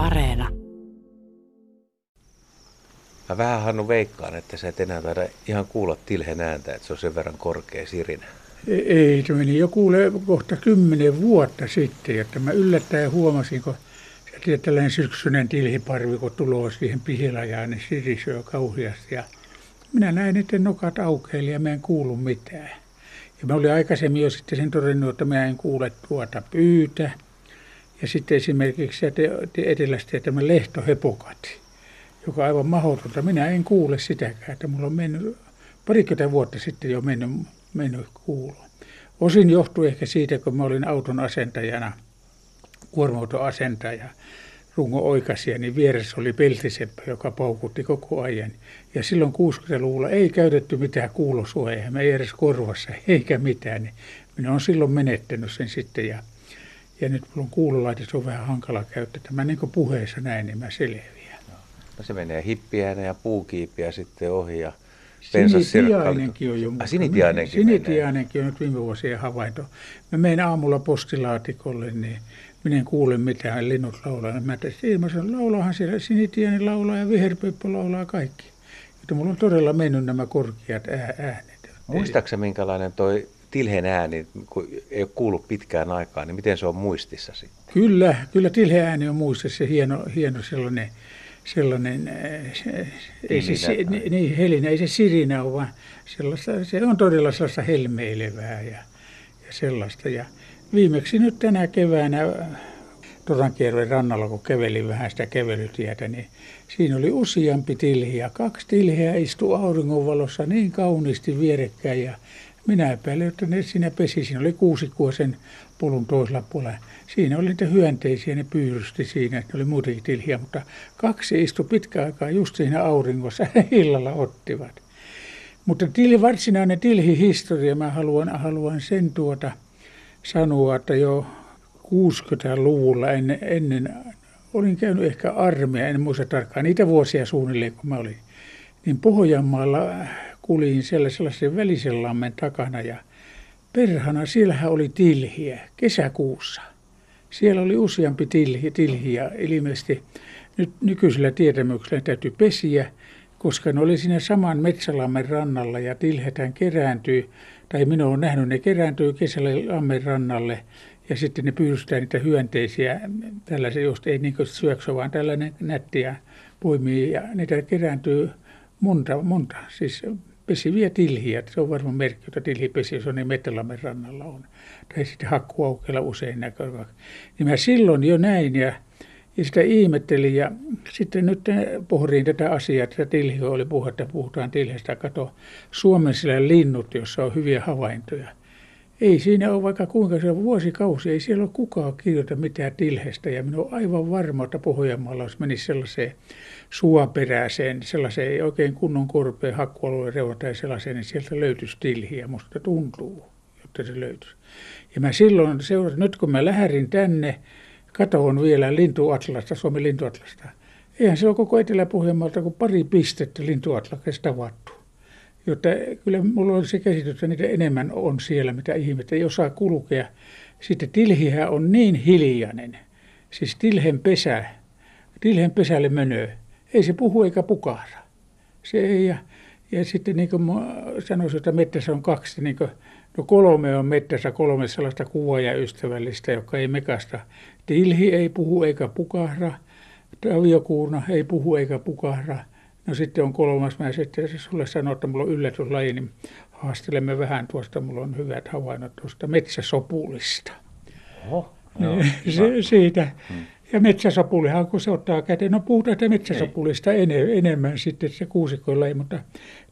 Areena. Mä vähän Hannu veikkaan, että sä et enää taida ihan kuulla tilhen ääntä, että se on sen verran korkea sirinä. Ei, se meni jo kuule kohta kymmenen vuotta sitten, että mä yllättäen huomasin, kun se tiedät, tällainen syksyinen tilhiparvi, kun tulee siihen pihlajaan, niin sirisöö kauheasti. Ja minä näin, että nokat aukeili ja mä en kuulu mitään. Ja mä olin aikaisemmin jo sitten sen todennut, että mä en kuule tuota pyytä. Ja sitten esimerkiksi etelästä tämä lehtohepokat, joka on aivan mahdotonta. Minä en kuule sitäkään, että mulla on mennyt parikymmentä vuotta sitten jo mennyt, mennyt kuuloon. Osin johtui ehkä siitä, kun mä olin auton asentajana, kuorma asentaja rungo oikasia, niin vieressä oli peltiseppä, joka paukutti koko ajan. Ja silloin 60-luvulla ei käytetty mitään kuulosuojaa, me ei edes korvassa eikä mitään. Niin minä olen silloin menettänyt sen sitten ja, ja nyt mulla on se on vähän hankala käyttää. Mä niin puheessa näin, niin mä selviän. No se menee hippiäänä ja puukiipiä sitten ohi ja Sinitiainenkin on jo Ah, sinitiainenkin Sinitiainenkin on nyt viime vuosien havainto. Mä menen aamulla postilaatikolle, niin minä en kuule mitään linnut laulaa. Mä että mä sanon, laulahan siellä sinitiainen laulaa ja viherpyppö laulaa kaikki. Että mulla on todella mennyt nämä korkeat äänet. Muistaaksä minkälainen toi tilhen ääni, kun ei ole kuullut pitkään aikaa, niin miten se on muistissa sitten? Kyllä, kyllä tilhen ääni on muistissa. Hieno, hieno sellainen, sellainen se, ei se, se, niin, helinä, ei se sirinä ole, vaan sellaista, se on todella sellaista helmeilevää ja, ja sellaista. Ja, viimeksi nyt tänä keväänä Torankierven rannalla, kun kävelin vähän sitä kävelytietä, niin siinä oli useampi tilhi ja kaksi tilhiä istui auringonvalossa niin kauniisti vierekkäin ja minä epäilin, että ne siinä pesi. Siinä oli kuusikuosen polun toisella puolella. Siinä oli niitä hyönteisiä, ne pyyrysti siinä, ne oli muutenkin tilhiä, mutta kaksi istui pitkä aikaa just siinä auringossa illalla ottivat. Mutta tilhi, varsinainen tilhihistoria, mä haluan, haluan sen tuota, sanoa, että jo 60-luvulla ennen, ennen olin käynyt ehkä armeija, en muista tarkkaan niitä vuosia suunnilleen kun mä olin, niin Pohjanmaalla kuljin siellä sellaisen välisen lammen takana ja perhana siellähän oli tilhiä kesäkuussa. Siellä oli useampi tilhi, tilhi ja ilmeisesti nyt nykyisellä tietämyksellä täytyy pesiä, koska ne oli siinä saman metsälammen rannalla ja tilhetään kerääntyi tai minä olen nähnyt, ne kerääntyy kesällä Lammen rannalle ja sitten ne pyydystää niitä hyönteisiä, tällaisia, just ei niin syöksy, vaan tällainen nättiä poimii ja niitä kerääntyy monta, monta siis pesiviä tilhiä. Se on varmaan merkki, tilhi pesi, jos on niin Metelammen rannalla on. Tai sitten hakkuaukeella usein näkyy. Niin mä silloin jo näin ja ja sitä ihmettelin ja sitten nyt pohdin tätä asiaa, että tilhi oli puhetta, puhutaan tilhestä, kato Suomen sillä linnut, jossa on hyviä havaintoja. Ei siinä ole vaikka kuinka se on vuosikausi, ei siellä ole kukaan kirjoita mitään tilhestä ja minun on aivan varma, että Pohjanmaalla olisi menisi sellaiseen suoperäiseen, sellaiseen oikein kunnon korpeen hakkualueen reuna tai sellaiseen, niin sieltä löytyisi tilhiä. Musta tuntuu, jotta se löytyisi. Ja mä silloin seurasin, nyt kun mä lähdin tänne, katoon vielä lintuatlasta, Suomen lintuatlasta. Eihän se ole koko Etelä-Pohjanmaalta kuin pari pistettä lintuatlakesta tavattu. Jotta kyllä mulla on se käsitys, että niitä enemmän on siellä, mitä ihmiset ei osaa kulkea. Sitten tilhihän on niin hiljainen. Siis tilhen pesä, tilhen pesälle menee. Ei se puhu eikä pukahda. Se ei, ja, ja sitten niin kuin sanoisin, että mettässä on kaksi, niin kuin, no kolme on mettässä, kolme sellaista kuvaajaystävällistä, joka ei mekasta Tilhi ei puhu eikä pukahda. Taviokuurna ei puhu eikä pukahda. No sitten on kolmas, mä sitten sulle sanon, että mulla on yllätyslaji, niin haastelemme vähän tuosta, mulla on hyvät havainnot tuosta metsäsopulista. Oho, joo, se, siitä. Hmm. Ja metsäsopulihan, kun se ottaa käteen, no puhutaan että metsäsopulista en, enemmän sitten se kuusikoilla, mutta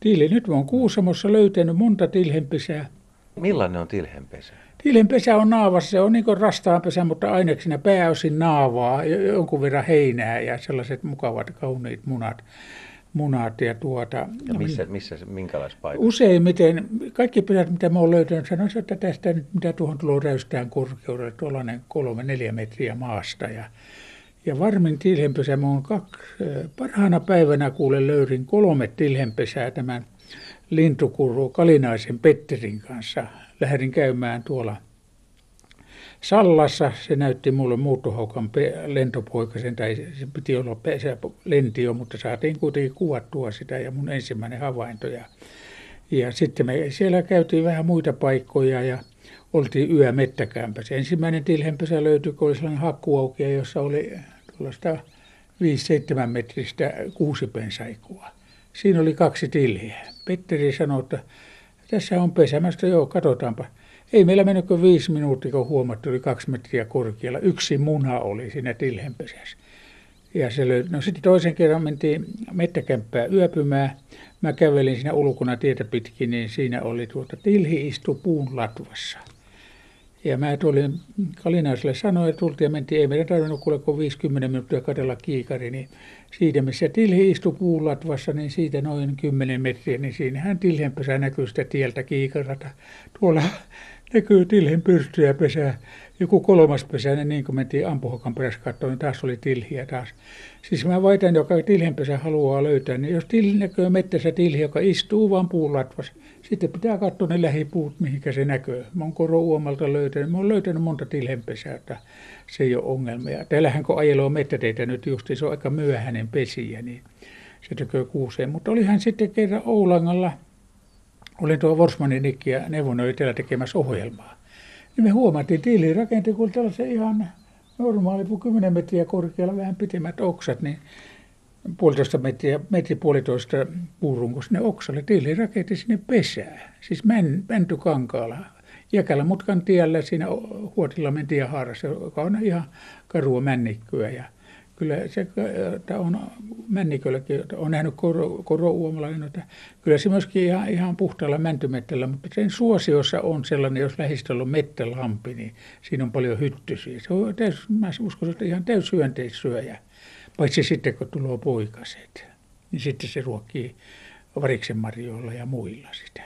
tiili, nyt oon Kuusamossa löytänyt monta tilhenpesää. Millainen on tilhenpesä? Hiilenpesä on naavassa, se on niin kuin rastaanpesä, mutta aineksena pääosin naavaa, jonkun verran heinää ja sellaiset mukavat kauniit munat. Munat ja tuota, ja missä, missä minkälaisessa paikassa? Useimmiten, kaikki pesät mitä mä oon löytänyt, sanoisin, että tästä nyt mitä tuohon tulee räystään korkeudelle, tuollainen kolme neljä metriä maasta. Ja, ja varmin tilhenpesä, mä oon kaksi, parhaana päivänä kuule löyrin kolme tilhenpesää tämän lintukuru Kalinaisen Petterin kanssa lähdin käymään tuolla Sallassa se näytti mulle muuttohaukan lentopoikasen, tai se piti olla pesä, lenti jo, mutta saatiin kuitenkin kuvattua sitä ja mun ensimmäinen havainto. Ja, ja sitten me siellä käytiin vähän muita paikkoja ja oltiin yö mettäkämpässä. Ensimmäinen tilhenpesä löytyi, kun oli sellainen hakkuaukea, jossa oli tuollaista 5-7 metristä kuusipensaikua. Siinä oli kaksi tilhiä. Petteri sanoi, että tässä on pesämästä, joo, katsotaanpa. Ei meillä mennyt kuin viisi minuuttia, kun huomattu, oli kaksi metriä korkealla. Yksi muna oli siinä tilhenpesässä. Ja se löy... no sitten toisen kerran mentiin mettäkämppää yöpymään. Mä kävelin siinä ulkona tietä pitkin, niin siinä oli tuota tilhi istu puun latvassa. Ja mä tulin Kalinaiselle sanoin, että tultiin ja mentiin, ei meidän tarvinnut kuule kuin 50 minuuttia katella kiikari, niin siitä missä Tilhi istui puulatvassa, niin siitä noin 10 metriä, niin siinähän Tilhenpesä näkyy sitä tieltä kiikarata. Tuolla näkyy Tilhen pyrsty ja pesä, joku kolmas pesä, niin kun mentiin ampuhokan perässä katsomaan, niin taas oli Tilhiä taas. Siis mä väitän, joka Tilhenpesä haluaa löytää, niin jos Tilhi näkyy mettässä Tilhi, joka istuu vaan puulatvassa, sitten pitää katsoa ne lähipuut, mihinkä se näkyy. Mä oon Koro-Uomalta löytänyt, mä oon löytänyt monta tilhenpesää, että se ei ole ongelma. Ja täällähän kun ajeloo mettäteitä nyt just, se on aika myöhäinen pesiä, niin se tekee kuuseen. Mutta olihan sitten kerran Oulangalla, olin tuo Forsmanin Nikki ja Neuvon oli täällä tekemässä ohjelmaa. Niin me huomattiin tiiliin rakenti, kun tällaisen ihan normaali, 10 metriä korkealla vähän pitemmät oksat, niin puolitoista metriä, metri puolitoista puurunko sinne oksalle. Tiili rakensi sinne pesää, siis män, mäntykankaalla. Jäkälä mutkan tiellä siinä Huotilla mentiin haarassa, joka on ihan karua männikkyä. Ja kyllä se että on männikölläkin, on nähnyt koro, koro että kyllä se myöskin ihan, ihan puhtaalla mäntymettällä, mutta sen suosiossa on sellainen, jos lähistöllä on mettälampi, niin siinä on paljon hyttysiä. Se on täys, mä uskon, että ihan täys hyönteissyöjä. Paitsi sitten kun tulee poikaset, niin sitten se ruokkii variksen marjoilla ja muilla sitä.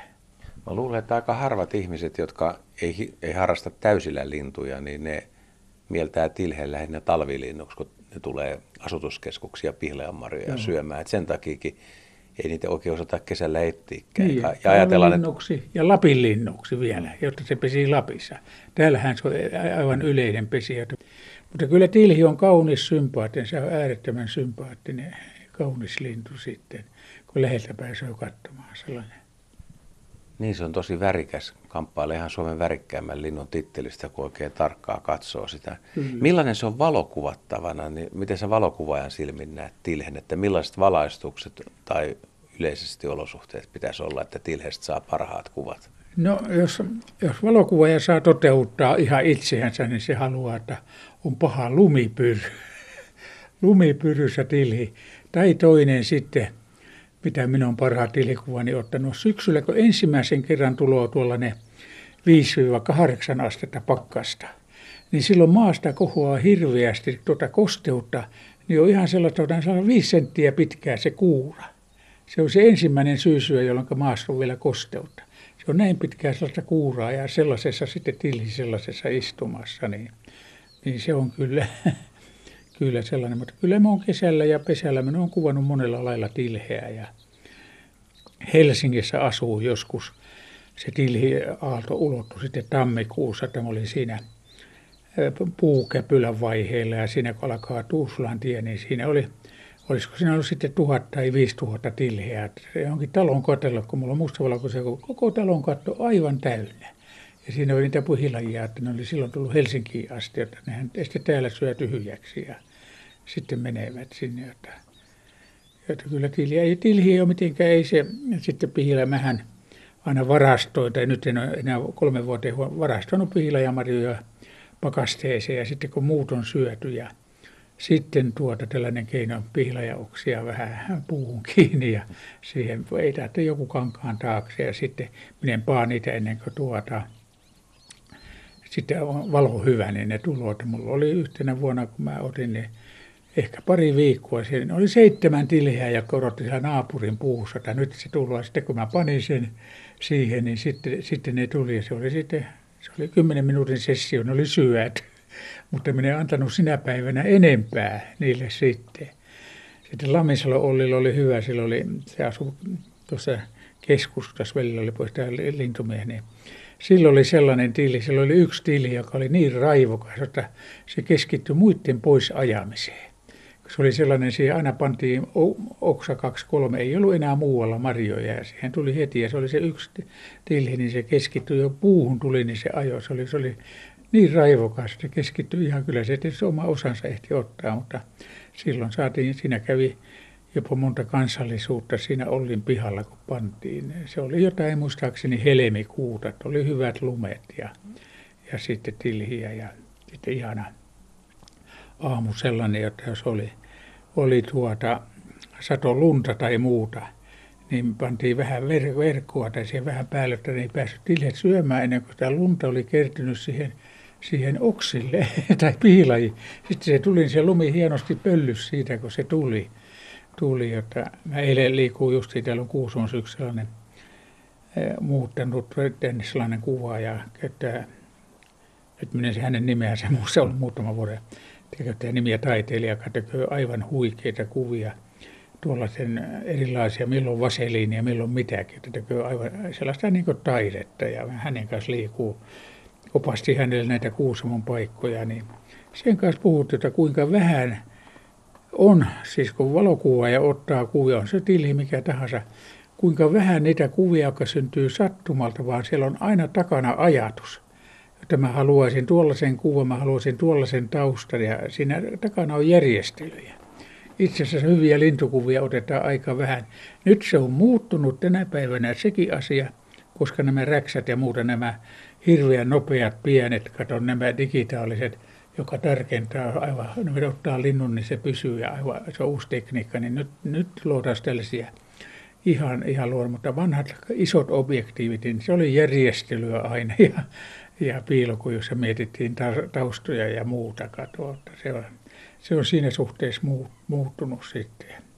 Mä luulen, että aika harvat ihmiset, jotka ei, ei harrasta täysillä lintuja, niin ne mieltää tilheen lähinnä talvilinnuksi, kun ne tulee asutuskeskuksia pihleenmarjoja syömään. Et sen takiakin ei niitä oikein osata kesällä etsiäkään. Niin, ja, ja ajatellaan, että... ja Lapin linnuksi vielä, jotta se pesii Lapissa. Täällähän se on aivan yleinen pesijä. Mutta kyllä tilhi on kaunis sympaattinen, se on äärettömän sympaattinen, kaunis lintu sitten, kun läheltä pääsee katsomaan sellainen. Niin, se on tosi värikäs. Kamppailee ihan Suomen värikkäämmän linnun tittelistä, kun oikein tarkkaa katsoo sitä. Kyllä. Millainen se on valokuvattavana, niin miten sä valokuvaajan silmin näet tilhen, että millaiset valaistukset tai yleisesti olosuhteet pitäisi olla, että tilhestä saa parhaat kuvat? No jos, jos valokuvaaja saa toteuttaa ihan itseänsä, niin se haluaa, että on paha lumipyry. Lumipyryssä tilhi. Tai toinen sitten, mitä minun on parhaat tilhikuvani ottanut syksyllä, kun ensimmäisen kerran tuloa tuollainen 5-8 astetta pakkasta, niin silloin maasta kohoaa hirveästi tuota kosteutta, niin on ihan sellaista, että 5 senttiä pitkää se kuura. Se on se ensimmäinen syysyö, jolloin maassa on vielä kosteutta. Se on näin pitkää sellaista kuuraa ja sellaisessa sitten tilhi sellaisessa istumassa, niin niin se on kyllä, kyllä sellainen. Mutta kyllä mä oon kesällä ja pesällä, mä oon kuvannut monella lailla tilheä ja Helsingissä asuu joskus. Se tilhi aalto ulottui sitten tammikuussa, että mä olin siinä puukäpylän vaiheella ja siinä kun alkaa Tuusulan tie, niin siinä oli, olisiko siinä ollut sitten tuhat tai viisi tuhatta tilheä. Johonkin talon kotella, kun mulla on mustavalkoisia, koko talon katto aivan täynnä. Ja siinä oli niitä puhilajia, että ne oli silloin tullut Helsinkiin asti, että nehän sitten täällä syö tyhjäksi ja sitten menevät sinne. Että, että kyllä tilhiä, ei, tilhi ole mitenkään, ei se sitten pihilämähän aina varastoi, tai nyt en ole enää kolme vuoteen varastoinut pihilajamarjoja pakasteeseen ja sitten kun muut on syöty ja sitten tuota tällainen keino pihlajauksia vähän puuhun kiinni ja siihen ei tarvitse joku kankaan taakse ja sitten menen paan niitä ennen kuin tuota sitten valo hyvä, niin ne tulot. Mulla oli yhtenä vuonna, kun mä otin ne ehkä pari viikkoa siinä, oli seitsemän tilheä ja korotti siellä naapurin puussa. että nyt se tulee sitten kun mä panin sen siihen, niin sitten, sitten ne tuli ja se oli sitten, se oli kymmenen minuutin sessio, ne oli syöt. Mutta minä en antanut sinä päivänä enempää niille sitten. Sitten Lamisalo Ollilla oli hyvä, sillä oli, se asui tuossa keskustassa, välillä oli pois tämä lintumiehen, niin silloin oli sellainen tili, silloin oli yksi tili, joka oli niin raivokas, että se keskittyi muiden pois ajamiseen. Se oli sellainen, siihen aina pantiin oksa kaksi kolme, ei ollut enää muualla marjoja ja siihen tuli heti ja se oli se yksi tilhi, niin se keskittyi jo puuhun tuli, niin se ajo. Se oli, se oli niin raivokas, se keskittyi ihan kyllä se tietysti oma osansa ehti ottaa, mutta silloin saatiin, siinä kävi jopa monta kansallisuutta siinä Ollin pihalla, kun pantiin. Se oli jotain muistaakseni helmikuuta, oli hyvät lumet ja, ja sitten tilhiä ja sitten ihana aamu sellainen, että jos oli, oli tuota, sato lunta tai muuta, niin pantiin vähän ver- verkkoa tai siihen vähän päälle, että ne ei päässyt tilhet syömään ennen kuin tämä lunta oli kertynyt siihen, siihen oksille tai piilajiin. Sitten se tuli, se lumi hienosti pöllys siitä, kun se tuli tuli, että mä eilen liikuu just täällä on Kuuson yksi sellainen eh, muuttanut tänne sellainen kuva ja käyttää, nyt minä se hänen nimeänsä, se on muutama vuoden, käyttää nimiä taiteilija, tekee aivan huikeita kuvia, tuollaisen erilaisia, milloin vaseliinia, milloin mitäkin, tekee aivan sellaista niin taidetta ja hänen kanssa liikuu, opasti hänelle näitä Kuusamon paikkoja, niin sen kanssa puhuttu, että kuinka vähän on, siis kun valokuvaaja ottaa kuvia, on se tili mikä tahansa, kuinka vähän niitä kuvia, jotka syntyy sattumalta, vaan siellä on aina takana ajatus. Että mä haluaisin tuollaisen kuvan, mä haluaisin tuollaisen taustan ja siinä takana on järjestelyjä. Itse asiassa hyviä lintukuvia otetaan aika vähän. Nyt se on muuttunut tänä päivänä sekin asia, koska nämä räksät ja muuta nämä hirveän nopeat pienet, katon nämä digitaaliset – joka tarkentaa aivan, no ottaa linnun, niin se pysyy ja aivan, se on uusi tekniikka, niin nyt, nyt luodaan tällaisia ihan, ihan luoda, mutta vanhat isot objektiivit, niin se oli järjestelyä aina ja, ja piiloku, jossa mietittiin taustoja ja muuta katoa. Se on, se on siinä suhteessa muuttunut sitten.